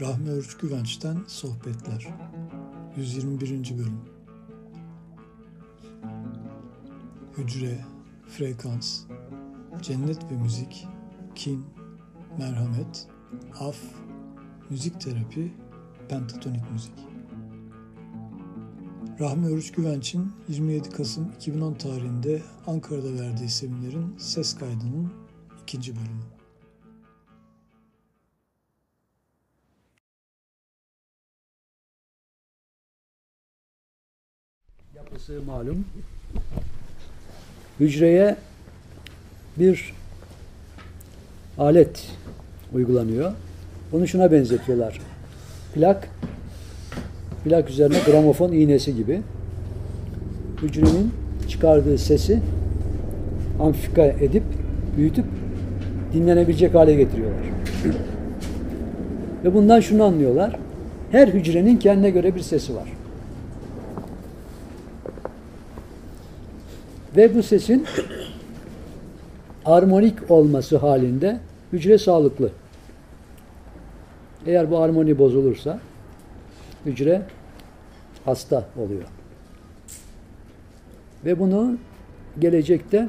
Rahmi Örüç Güvenç'ten Sohbetler 121. Bölüm Hücre, Frekans, Cennet ve Müzik, Kin, Merhamet, Af, Müzik Terapi, Pentatonik Müzik Rahmi Örüç Güvenç'in 27 Kasım 2010 tarihinde Ankara'da verdiği seminerin ses kaydının ikinci bölümü. Yapısı malum. Hücreye bir alet uygulanıyor. Bunu şuna benzetiyorlar. Plak, plak üzerine gramofon iğnesi gibi. Hücrenin çıkardığı sesi amplifika edip, büyütüp dinlenebilecek hale getiriyorlar. Ve bundan şunu anlıyorlar. Her hücrenin kendine göre bir sesi var. Ve bu sesin armonik olması halinde hücre sağlıklı. Eğer bu armoni bozulursa hücre hasta oluyor. Ve bunu gelecekte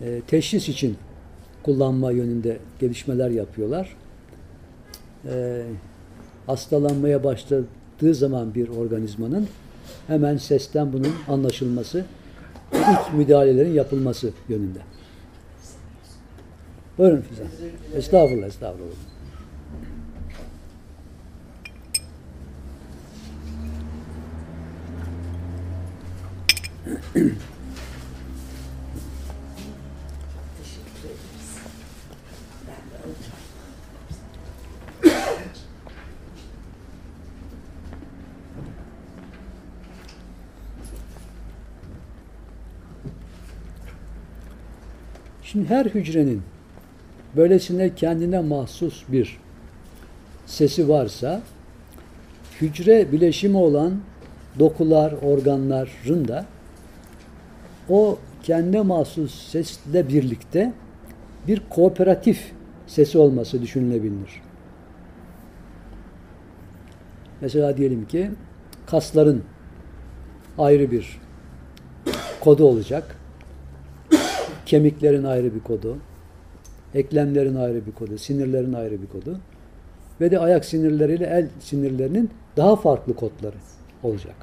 e, teşhis için kullanma yönünde gelişmeler yapıyorlar. E, hastalanmaya başladığı zaman bir organizmanın hemen sesten bunun anlaşılması, ilk müdahalelerin yapılması yönünde. Buyurun Fizan. Estağfurullah, estağfurullah. Şimdi her hücrenin böylesine kendine mahsus bir sesi varsa hücre bileşimi olan dokular, organların da o kendine mahsus sesle birlikte bir kooperatif sesi olması düşünülebilir. Mesela diyelim ki kasların ayrı bir kodu olacak. Kemiklerin ayrı bir kodu, eklemlerin ayrı bir kodu, sinirlerin ayrı bir kodu ve de ayak sinirleriyle el sinirlerinin daha farklı kodları olacak.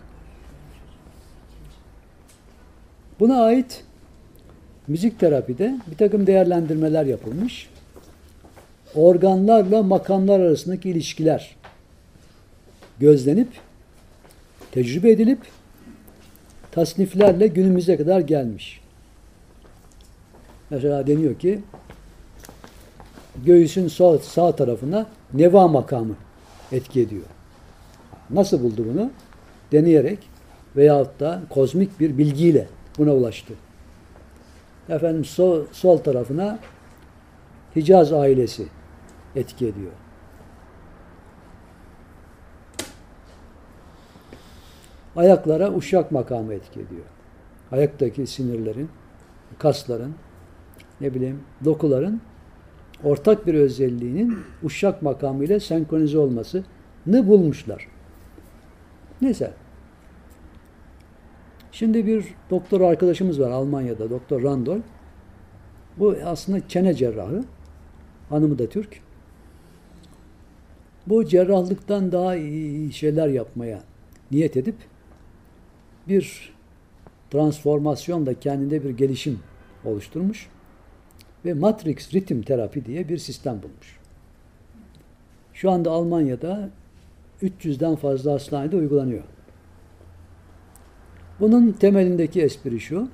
Buna ait müzik terapide bir takım değerlendirmeler yapılmış. Organlarla makamlar arasındaki ilişkiler gözlenip, tecrübe edilip, tasniflerle günümüze kadar gelmiş. Mesela deniyor ki göğüsün sağ, sağ tarafına neva makamı etki ediyor. Nasıl buldu bunu? Deneyerek veyahut da kozmik bir bilgiyle buna ulaştı. Efendim sol, sol tarafına Hicaz ailesi etki ediyor. Ayaklara uşak makamı etki ediyor. Ayaktaki sinirlerin, kasların, ne bileyim dokuların ortak bir özelliğinin uşak makamı ile senkronize olmasını bulmuşlar. Neyse. Şimdi bir doktor arkadaşımız var Almanya'da, Doktor Randol. Bu aslında çene cerrahı. Hanımı da Türk. Bu cerrahlıktan daha iyi şeyler yapmaya niyet edip bir transformasyon da kendinde bir gelişim oluşturmuş ve Matrix ritim terapi diye bir sistem bulmuş. Şu anda Almanya'da 300'den fazla hastanede uygulanıyor. Bunun temelindeki espri şu.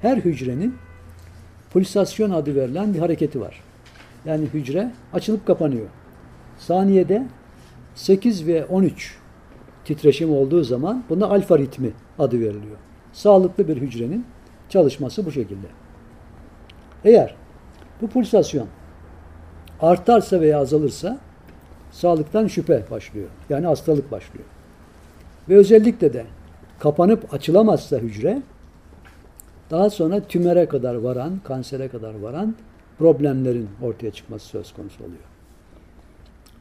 Her hücrenin pulsasyon adı verilen bir hareketi var. Yani hücre açılıp kapanıyor. Saniyede 8 ve 13 titreşim olduğu zaman buna alfa ritmi adı veriliyor. Sağlıklı bir hücrenin çalışması bu şekilde. Eğer bu pulsasyon artarsa veya azalırsa sağlıktan şüphe başlıyor. Yani hastalık başlıyor. Ve özellikle de kapanıp açılamazsa hücre daha sonra tümöre kadar varan, kansere kadar varan problemlerin ortaya çıkması söz konusu oluyor.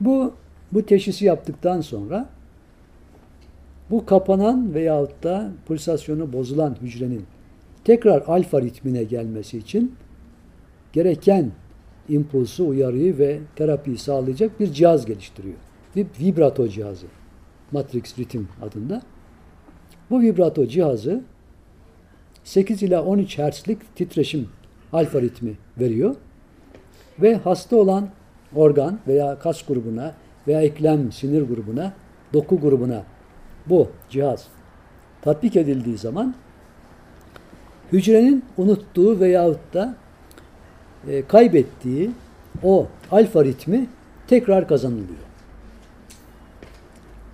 Bu bu teşhisi yaptıktan sonra bu kapanan veyahut da pulsasyonu bozulan hücrenin tekrar alfa ritmine gelmesi için gereken impulsu, uyarıyı ve terapiyi sağlayacak bir cihaz geliştiriyor. Bir vibrato cihazı. Matrix Ritim adında. Bu vibrato cihazı 8 ila 13 Hz'lik titreşim alfa ritmi veriyor. Ve hasta olan organ veya kas grubuna veya eklem sinir grubuna, doku grubuna bu cihaz tatbik edildiği zaman hücrenin unuttuğu veyahut da e, kaybettiği o alfa ritmi tekrar kazanılıyor.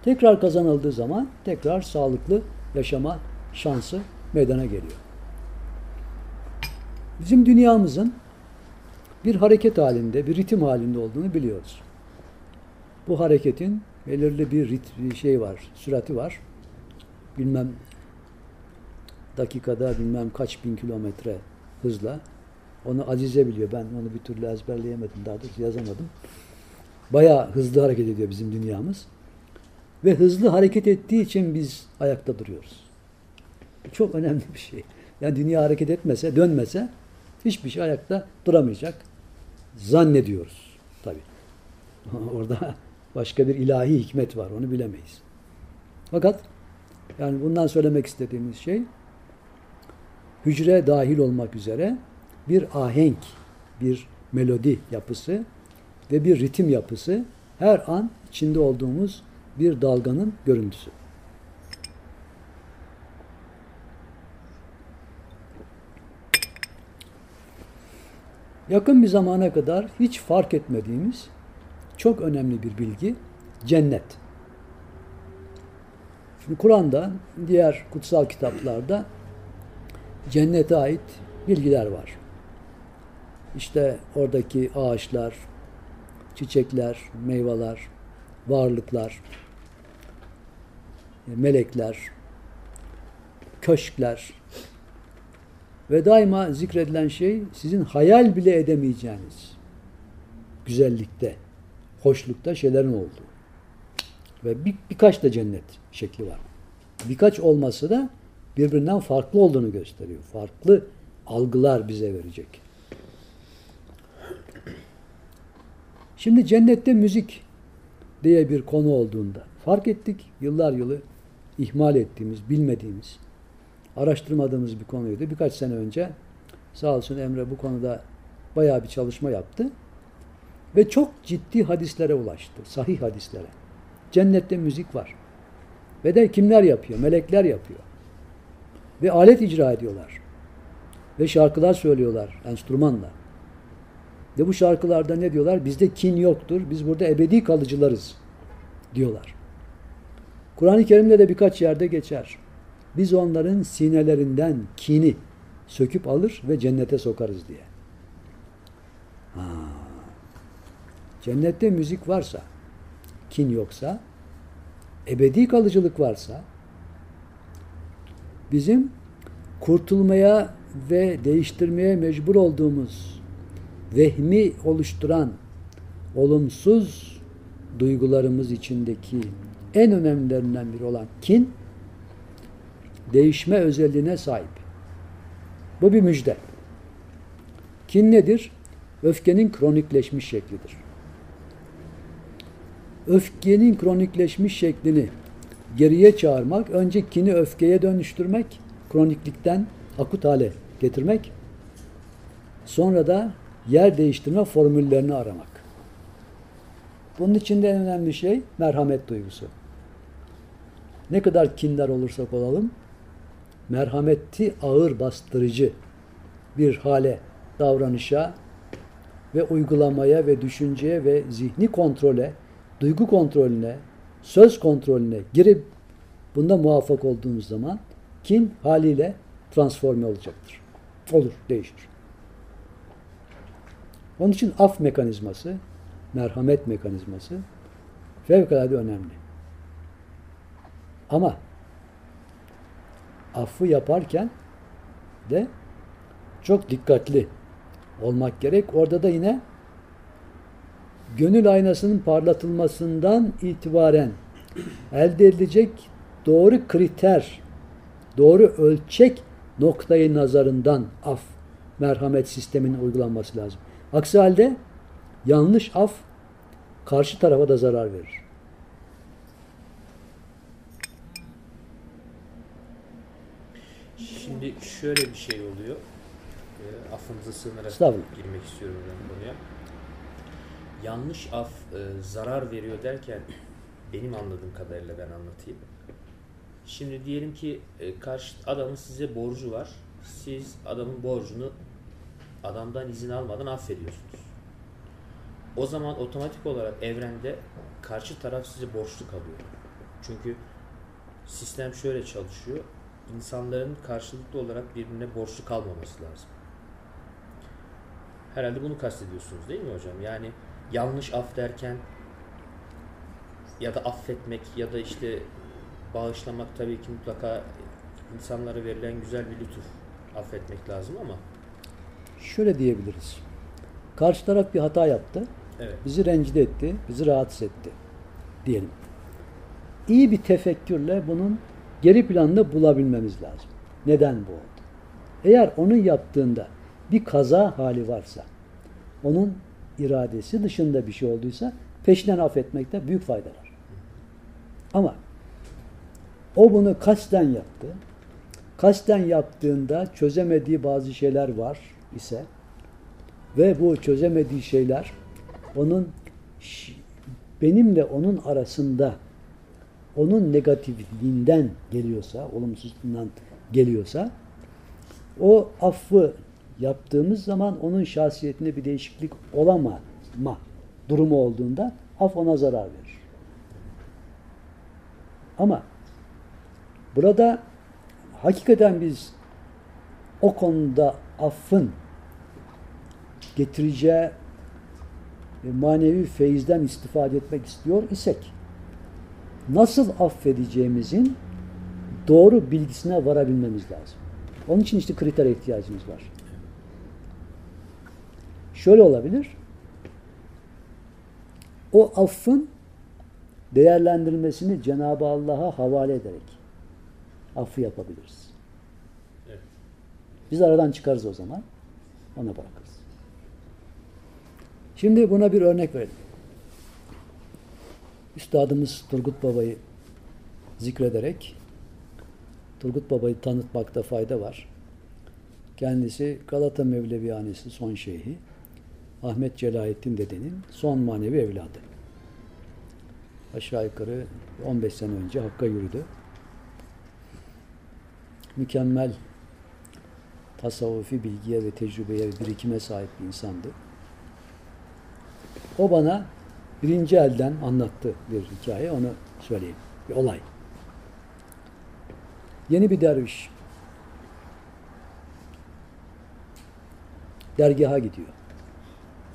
Tekrar kazanıldığı zaman tekrar sağlıklı yaşama şansı meydana geliyor. Bizim dünyamızın bir hareket halinde, bir ritim halinde olduğunu biliyoruz. Bu hareketin belirli bir rit, şey var, sürati var. Bilmem dakikada bilmem kaç bin kilometre hızla. Onu Azize biliyor. Ben onu bir türlü ezberleyemedim. Daha doğrusu yazamadım. Bayağı hızlı hareket ediyor bizim dünyamız. Ve hızlı hareket ettiği için biz ayakta duruyoruz. Bu çok önemli bir şey. Yani dünya hareket etmese, dönmese hiçbir şey ayakta duramayacak. Zannediyoruz tabii. Orada başka bir ilahi hikmet var. Onu bilemeyiz. Fakat yani bundan söylemek istediğimiz şey hücre dahil olmak üzere bir ahenk, bir melodi yapısı ve bir ritim yapısı her an içinde olduğumuz bir dalganın görüntüsü. Yakın bir zamana kadar hiç fark etmediğimiz çok önemli bir bilgi cennet. Şimdi Kur'an'da, diğer kutsal kitaplarda cennete ait bilgiler var. İşte oradaki ağaçlar, çiçekler, meyveler, varlıklar, melekler, köşkler ve daima zikredilen şey sizin hayal bile edemeyeceğiniz güzellikte, hoşlukta şeylerin olduğu. Ve bir, birkaç da cennet şekli var. Birkaç olması da birbirinden farklı olduğunu gösteriyor. Farklı algılar bize verecek. Şimdi cennette müzik diye bir konu olduğunda fark ettik yıllar yılı ihmal ettiğimiz, bilmediğimiz, araştırmadığımız bir konuydu. Birkaç sene önce sağ olsun Emre bu konuda bayağı bir çalışma yaptı. Ve çok ciddi hadislere ulaştı. Sahih hadislere. Cennette müzik var. Ve de kimler yapıyor? Melekler yapıyor. Ve alet icra ediyorlar. Ve şarkılar söylüyorlar enstrümanla. Ve bu şarkılarda ne diyorlar? Bizde kin yoktur. Biz burada ebedi kalıcılarız diyorlar. Kur'an-ı Kerim'de de birkaç yerde geçer. Biz onların sinelerinden kini söküp alır ve cennete sokarız diye. Ha. Cennette müzik varsa, kin yoksa, ebedi kalıcılık varsa, bizim kurtulmaya ve değiştirmeye mecbur olduğumuz vehmi oluşturan olumsuz duygularımız içindeki en önemlilerinden biri olan kin değişme özelliğine sahip. Bu bir müjde. Kin nedir? Öfkenin kronikleşmiş şeklidir. Öfkenin kronikleşmiş şeklini geriye çağırmak, önce kini öfkeye dönüştürmek, kroniklikten akut hale getirmek, sonra da yer değiştirme formüllerini aramak. Bunun için de en önemli şey merhamet duygusu. Ne kadar kindar olursak olalım, merhameti ağır bastırıcı bir hale, davranışa ve uygulamaya ve düşünceye ve zihni kontrole, duygu kontrolüne, söz kontrolüne girip bunda muvaffak olduğumuz zaman kin haliyle transforme olacaktır. Olur, değişir. Onun için af mekanizması, merhamet mekanizması fevkalade önemli. Ama affı yaparken de çok dikkatli olmak gerek. Orada da yine gönül aynasının parlatılmasından itibaren elde edilecek doğru kriter, doğru ölçek noktayı nazarından af, merhamet sisteminin uygulanması lazım. Aksi halde yanlış af karşı tarafa da zarar verir. Şimdi şöyle bir şey oluyor. E, affınıza sığınarak Estağfurullah. girmek istiyorum ben konuya. Yanlış af e, zarar veriyor derken benim anladığım kadarıyla ben anlatayım. Şimdi diyelim ki e, karşı adamın size borcu var. Siz adamın borcunu adamdan izin almadan affediyorsunuz. O zaman otomatik olarak evrende karşı taraf size borçlu kalıyor. Çünkü sistem şöyle çalışıyor. İnsanların karşılıklı olarak birbirine borçlu kalmaması lazım. Herhalde bunu kastediyorsunuz değil mi hocam? Yani yanlış af derken ya da affetmek ya da işte bağışlamak tabii ki mutlaka insanlara verilen güzel bir lütuf. Affetmek lazım ama Şöyle diyebiliriz. Karşı taraf bir hata yaptı. evet. bizi rencide etti, bizi rahatsız etti diyelim. İyi bir tefekkürle bunun geri planını bulabilmemiz lazım. Neden bu oldu? Eğer onun yaptığında bir kaza hali varsa, onun iradesi dışında bir şey olduysa peşinden affetmekte büyük fayda var. Ama o bunu kasten yaptı. Kasten yaptığında çözemediği bazı şeyler var ise ve bu çözemediği şeyler onun benimle onun arasında onun negatifliğinden geliyorsa, olumsuzluğundan geliyorsa o affı yaptığımız zaman onun şahsiyetinde bir değişiklik olamama durumu olduğunda af ona zarar verir. Ama burada hakikaten biz o konuda affın getireceği e, manevi feyizden istifade etmek istiyor isek nasıl affedeceğimizin doğru bilgisine varabilmemiz lazım. Onun için işte kritere ihtiyacımız var. Şöyle olabilir. O affın değerlendirmesini Cenab-ı Allah'a havale ederek affı yapabiliriz. Biz aradan çıkarız o zaman. Ona bırakırız. Şimdi buna bir örnek verelim. Üstadımız Turgut Baba'yı zikrederek Turgut Baba'yı tanıtmakta fayda var. Kendisi Galata Mevlevihanesi son şeyhi Ahmet Celalettin dedenin son manevi evladı. Aşağı yukarı 15 sene önce Hakk'a yürüdü. Mükemmel tasavvufi bilgiye ve tecrübeye ve birikime sahip bir insandı. O bana birinci elden anlattı bir hikaye. Onu söyleyeyim. Bir olay. Yeni bir derviş dergaha gidiyor.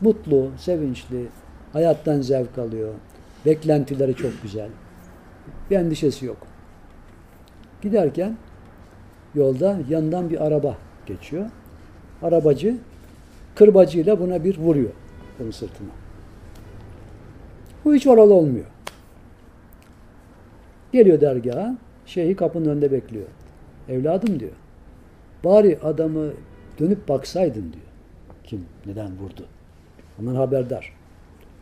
Mutlu, sevinçli, hayattan zevk alıyor. Beklentileri çok güzel. Bir endişesi yok. Giderken yolda yanından bir araba geçiyor. Arabacı kırbacıyla buna bir vuruyor bunun sırtına. Bu hiç oralı olmuyor. Geliyor dergaha, şeyhi kapının önünde bekliyor. Evladım diyor. Bari adamı dönüp baksaydın diyor. Kim, neden vurdu? Ondan haberdar.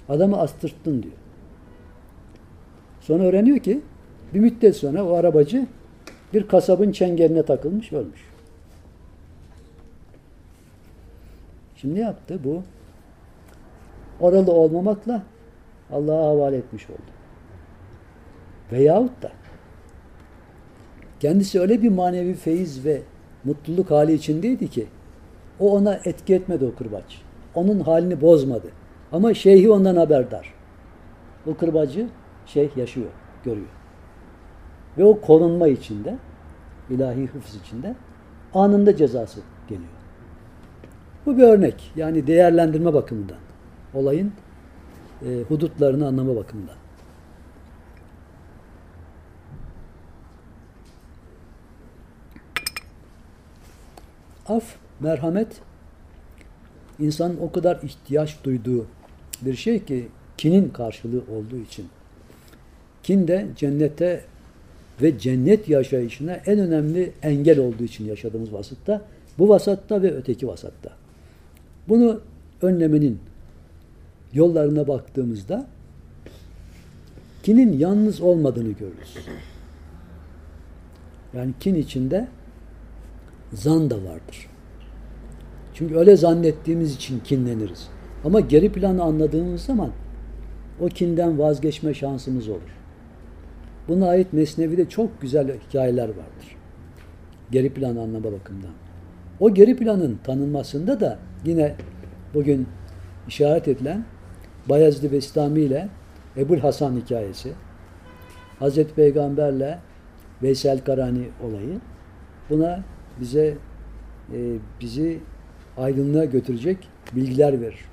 Adamı astırttın diyor. Sonra öğreniyor ki bir müddet sonra o arabacı bir kasabın çengeline takılmış, ölmüş. Şimdi ne yaptı bu? Oralı olmamakla Allah'a havale etmiş oldu. Veyahut da kendisi öyle bir manevi feyiz ve mutluluk hali içindeydi ki o ona etki etmedi o kırbaç. Onun halini bozmadı. Ama şeyhi ondan haberdar. O kırbacı şeyh yaşıyor, görüyor. Ve o korunma içinde, ilahi hıfz içinde anında cezası geliyor. Bu bir örnek. Yani değerlendirme bakımından. Olayın e, hudutlarını anlama bakımından. Af, merhamet insanın o kadar ihtiyaç duyduğu bir şey ki Kinin karşılığı olduğu için. Kin de cennete ve cennet yaşayışına en önemli engel olduğu için yaşadığımız vasatta, bu vasatta ve öteki vasatta. Bunu önlemenin yollarına baktığımızda kinin yalnız olmadığını görürüz. Yani kin içinde zan da vardır. Çünkü öyle zannettiğimiz için kinleniriz. Ama geri planı anladığımız zaman o kinden vazgeçme şansımız olur. Buna ait Mesnevi'de çok güzel hikayeler vardır. Geri plan anlama bakımından. O geri planın tanınmasında da yine bugün işaret edilen Bayezid Bestami ile Ebul Hasan hikayesi, Hazreti Peygamberle Veysel Karani olayı buna bize e, bizi aydınlığa götürecek bilgiler verir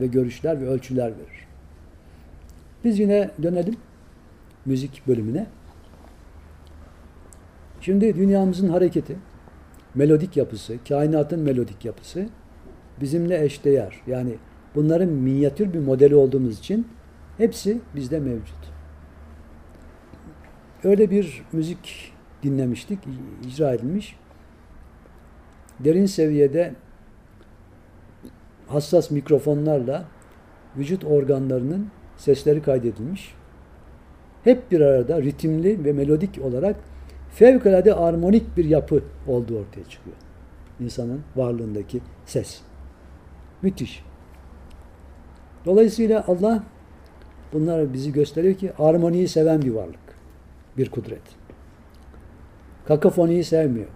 ve görüşler ve ölçüler verir. Biz yine dönelim müzik bölümüne. Şimdi dünyamızın hareketi, melodik yapısı, kainatın melodik yapısı bizimle eşdeğer. Yani bunların minyatür bir modeli olduğumuz için hepsi bizde mevcut. Öyle bir müzik dinlemiştik, icra edilmiş. Derin seviyede hassas mikrofonlarla vücut organlarının sesleri kaydedilmiş. Hep bir arada ritimli ve melodik olarak fevkalade armonik bir yapı olduğu ortaya çıkıyor. İnsanın varlığındaki ses. Müthiş. Dolayısıyla Allah bunlar bizi gösteriyor ki armoniyi seven bir varlık. Bir kudret. Kakafoniyi sevmiyor.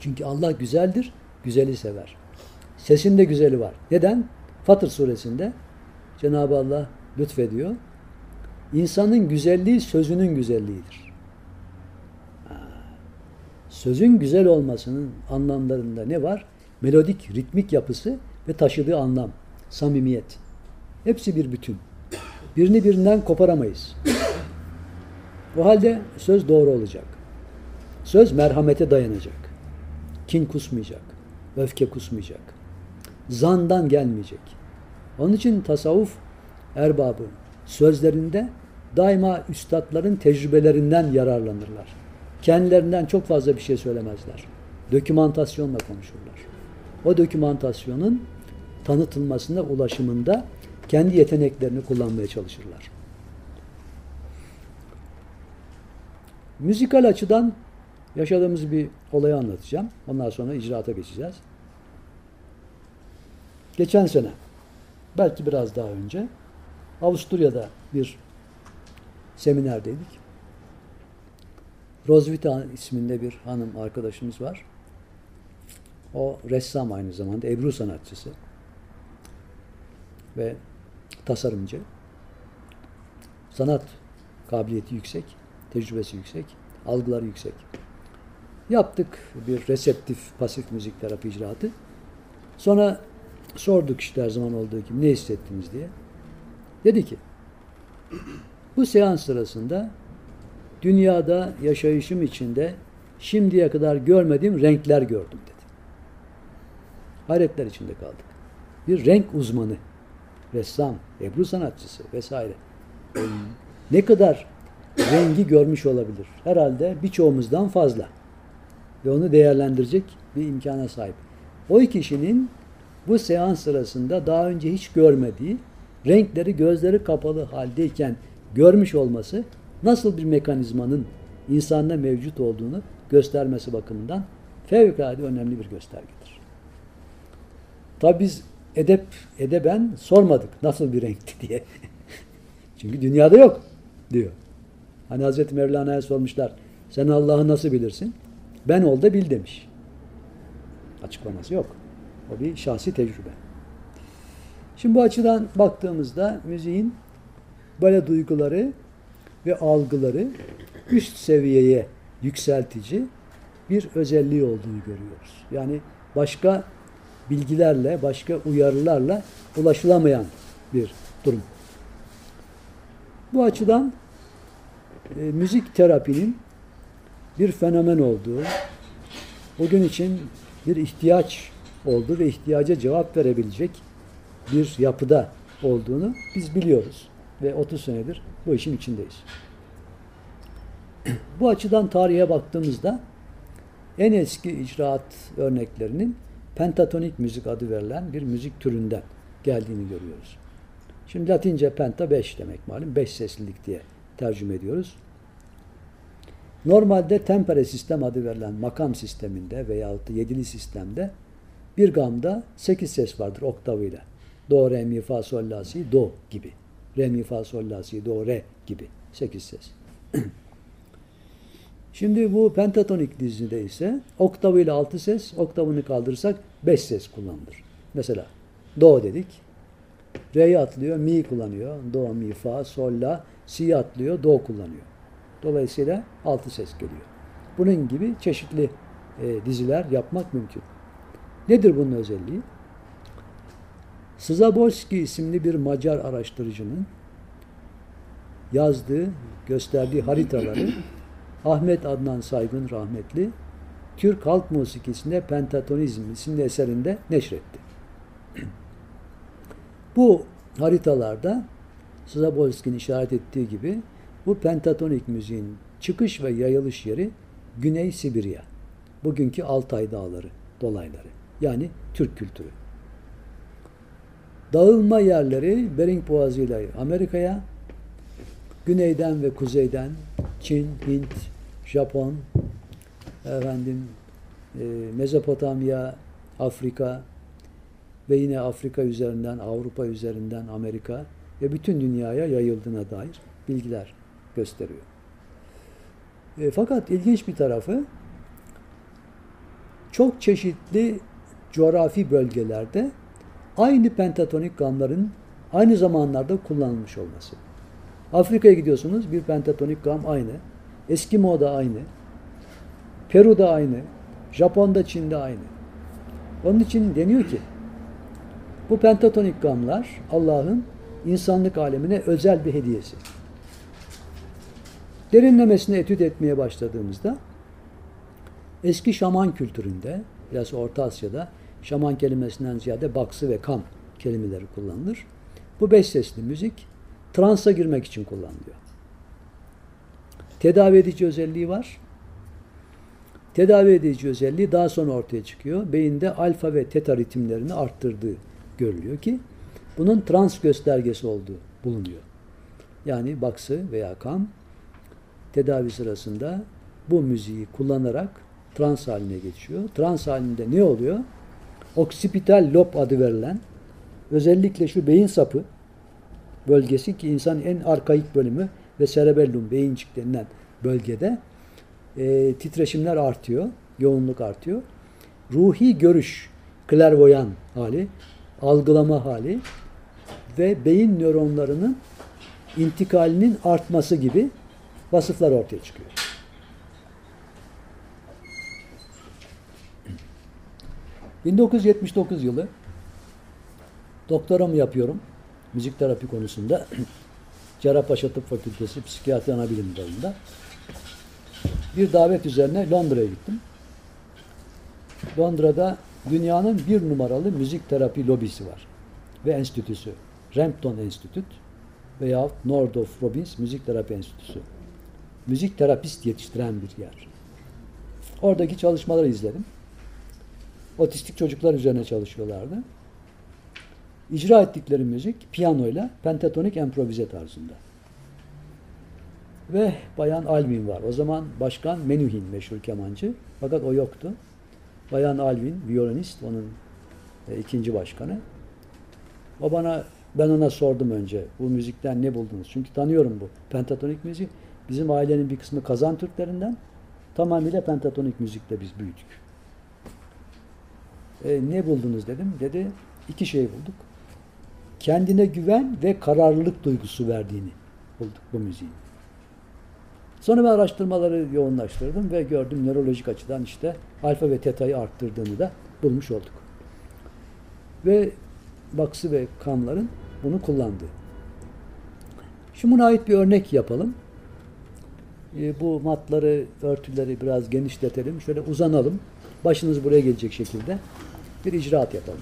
Çünkü Allah güzeldir, güzeli sever. Sesinde güzeli var. Neden? Fatır suresinde Cenab-ı Allah lütfediyor. İnsanın güzelliği sözünün güzelliğidir. Sözün güzel olmasının anlamlarında ne var? Melodik, ritmik yapısı ve taşıdığı anlam, samimiyet. Hepsi bir bütün. Birini birinden koparamayız. O halde söz doğru olacak. Söz merhamete dayanacak. Kin kusmayacak. Öfke kusmayacak. Zandan gelmeyecek. Onun için tasavvuf erbabı sözlerinde daima üstadların tecrübelerinden yararlanırlar. Kendilerinden çok fazla bir şey söylemezler. Dokümantasyonla konuşurlar. O dokümantasyonun tanıtılmasında, ulaşımında kendi yeteneklerini kullanmaya çalışırlar. Müzikal açıdan yaşadığımız bir olayı anlatacağım. Ondan sonra icraata geçeceğiz. Geçen sene, belki biraz daha önce, Avusturya'da bir seminerdeydik. Roswitha isminde bir hanım arkadaşımız var. O ressam aynı zamanda, Ebru sanatçısı ve tasarımcı. Sanat kabiliyeti yüksek, tecrübesi yüksek, algıları yüksek. Yaptık bir reseptif pasif müzik terapi icraatı. Sonra sorduk işte her zaman olduğu gibi ne hissettiniz diye. Dedi ki bu seans sırasında dünyada yaşayışım içinde şimdiye kadar görmediğim renkler gördüm dedi. Hayretler içinde kaldık. Bir renk uzmanı, ressam, ebru sanatçısı vesaire. Ne kadar rengi görmüş olabilir? Herhalde birçoğumuzdan fazla. Ve onu değerlendirecek bir imkana sahip. O kişinin bu seans sırasında daha önce hiç görmediği renkleri gözleri kapalı haldeyken görmüş olması nasıl bir mekanizmanın insanda mevcut olduğunu göstermesi bakımından fevkalade önemli bir göstergedir. Tabi biz edep, edeben sormadık nasıl bir renkti diye. Çünkü dünyada yok diyor. Hani Hazreti Mevlana'ya sormuşlar sen Allah'ı nasıl bilirsin? Ben ol da bil demiş. Açıklaması yok. O bir şahsi tecrübe. Şimdi bu açıdan baktığımızda müziğin böyle duyguları ve algıları üst seviyeye yükseltici bir özelliği olduğunu görüyoruz. Yani başka bilgilerle, başka uyarılarla ulaşılamayan bir durum. Bu açıdan e, müzik terapinin bir fenomen olduğu, bugün için bir ihtiyaç oldu ve ihtiyaca cevap verebilecek bir yapıda olduğunu biz biliyoruz. Ve 30 senedir bu işin içindeyiz. Bu açıdan tarihe baktığımızda en eski icraat örneklerinin pentatonik müzik adı verilen bir müzik türünden geldiğini görüyoruz. Şimdi Latince penta 5 demek malum. 5 seslilik diye tercüme ediyoruz. Normalde tempere sistem adı verilen makam sisteminde veyahut da yedili sistemde bir gamda 8 ses vardır oktavıyla. Do, re, mi, fa, sol, la, si, do gibi. Re, mi, fa, sol, la, si, do, re gibi. 8 ses. Şimdi bu pentatonik dizide ise oktavıyla 6 ses, oktavını kaldırırsak 5 ses kullanılır. Mesela do dedik. Re'yi atlıyor, mi kullanıyor. Do, mi, fa, sol, la, si atlıyor, do kullanıyor. Dolayısıyla 6 ses geliyor. Bunun gibi çeşitli e, diziler yapmak mümkün. Nedir bunun özelliği? Szabolski isimli bir Macar araştırıcının yazdığı, gösterdiği haritaları Ahmet Adnan Saygın rahmetli Türk halk musikisinde Pentatonizm isimli eserinde neşretti. Bu haritalarda Szabolski'nin işaret ettiği gibi bu pentatonik müziğin çıkış ve yayılış yeri Güney Sibirya. Bugünkü Altay Dağları, dolayları. Yani Türk kültürü. Dağılma yerleri Bering Boğazı ile Amerika'ya, güneyden ve kuzeyden Çin, Hint, Japon, efendim e, Mezopotamya, Afrika ve yine Afrika üzerinden, Avrupa üzerinden Amerika ve bütün dünyaya yayıldığına dair bilgiler gösteriyor. E, fakat ilginç bir tarafı çok çeşitli coğrafi bölgelerde aynı pentatonik gamların aynı zamanlarda kullanılmış olması. Afrika'ya gidiyorsunuz bir pentatonik gam aynı. Eskimo'da aynı. Peru'da aynı. Japon'da, Çin'de aynı. Onun için deniyor ki bu pentatonik gamlar Allah'ın insanlık alemine özel bir hediyesi. Derinlemesine etüt etmeye başladığımızda eski şaman kültüründe, biraz Orta Asya'da şaman kelimesinden ziyade baksı ve kam kelimeleri kullanılır. Bu beş sesli müzik transa girmek için kullanılıyor. Tedavi edici özelliği var. Tedavi edici özelliği daha sonra ortaya çıkıyor. Beyinde alfa ve teta ritimlerini arttırdığı görülüyor ki bunun trans göstergesi olduğu bulunuyor. Yani baksı veya kam tedavi sırasında bu müziği kullanarak trans haline geçiyor. Trans halinde ne oluyor? Oksipital lob adı verilen özellikle şu beyin sapı bölgesi ki insanın en arkaik bölümü ve cerebellum beyincik denilen bölgede e, titreşimler artıyor, yoğunluk artıyor. Ruhi görüş, klervoyan hali, algılama hali ve beyin nöronlarının intikalinin artması gibi vasıflar ortaya çıkıyor. ...1979 yılı doktoramı yapıyorum müzik terapi konusunda Cerrahpaşa Tıp Fakültesi Psikiyatri Anabilim Dalı'nda bir davet üzerine Londra'ya gittim. Londra'da dünyanın bir numaralı müzik terapi lobisi var ve enstitüsü. Rampton Enstitüt veya Nordorf Robbins Müzik Terapi Enstitüsü. Müzik terapist yetiştiren bir yer. Oradaki çalışmaları izledim. Otistik çocuklar üzerine çalışıyorlardı. İcra ettikleri müzik piyanoyla pentatonik improvize tarzında. Ve Bayan Alvin var. O zaman Başkan Menuhin meşhur kemancı. Fakat o yoktu. Bayan Alvin, violinist, onun e, ikinci başkanı. O bana, ben ona sordum önce, bu müzikten ne buldunuz? Çünkü tanıyorum bu pentatonik müzik. Bizim ailenin bir kısmı Kazan Türklerinden, tamamıyla pentatonik müzikle biz büyüdük. E, ne buldunuz dedim. Dedi, iki şey bulduk. Kendine güven ve kararlılık duygusu verdiğini bulduk bu müziğin. Sonra ben araştırmaları yoğunlaştırdım ve gördüm nörolojik açıdan işte alfa ve teta'yı arttırdığını da bulmuş olduk. Ve baksı ve kamların bunu kullandı. Şimdi buna ait bir örnek yapalım. E, bu matları, örtüleri biraz genişletelim. Şöyle uzanalım. Başınız buraya gelecek şekilde bir icraat yapalım.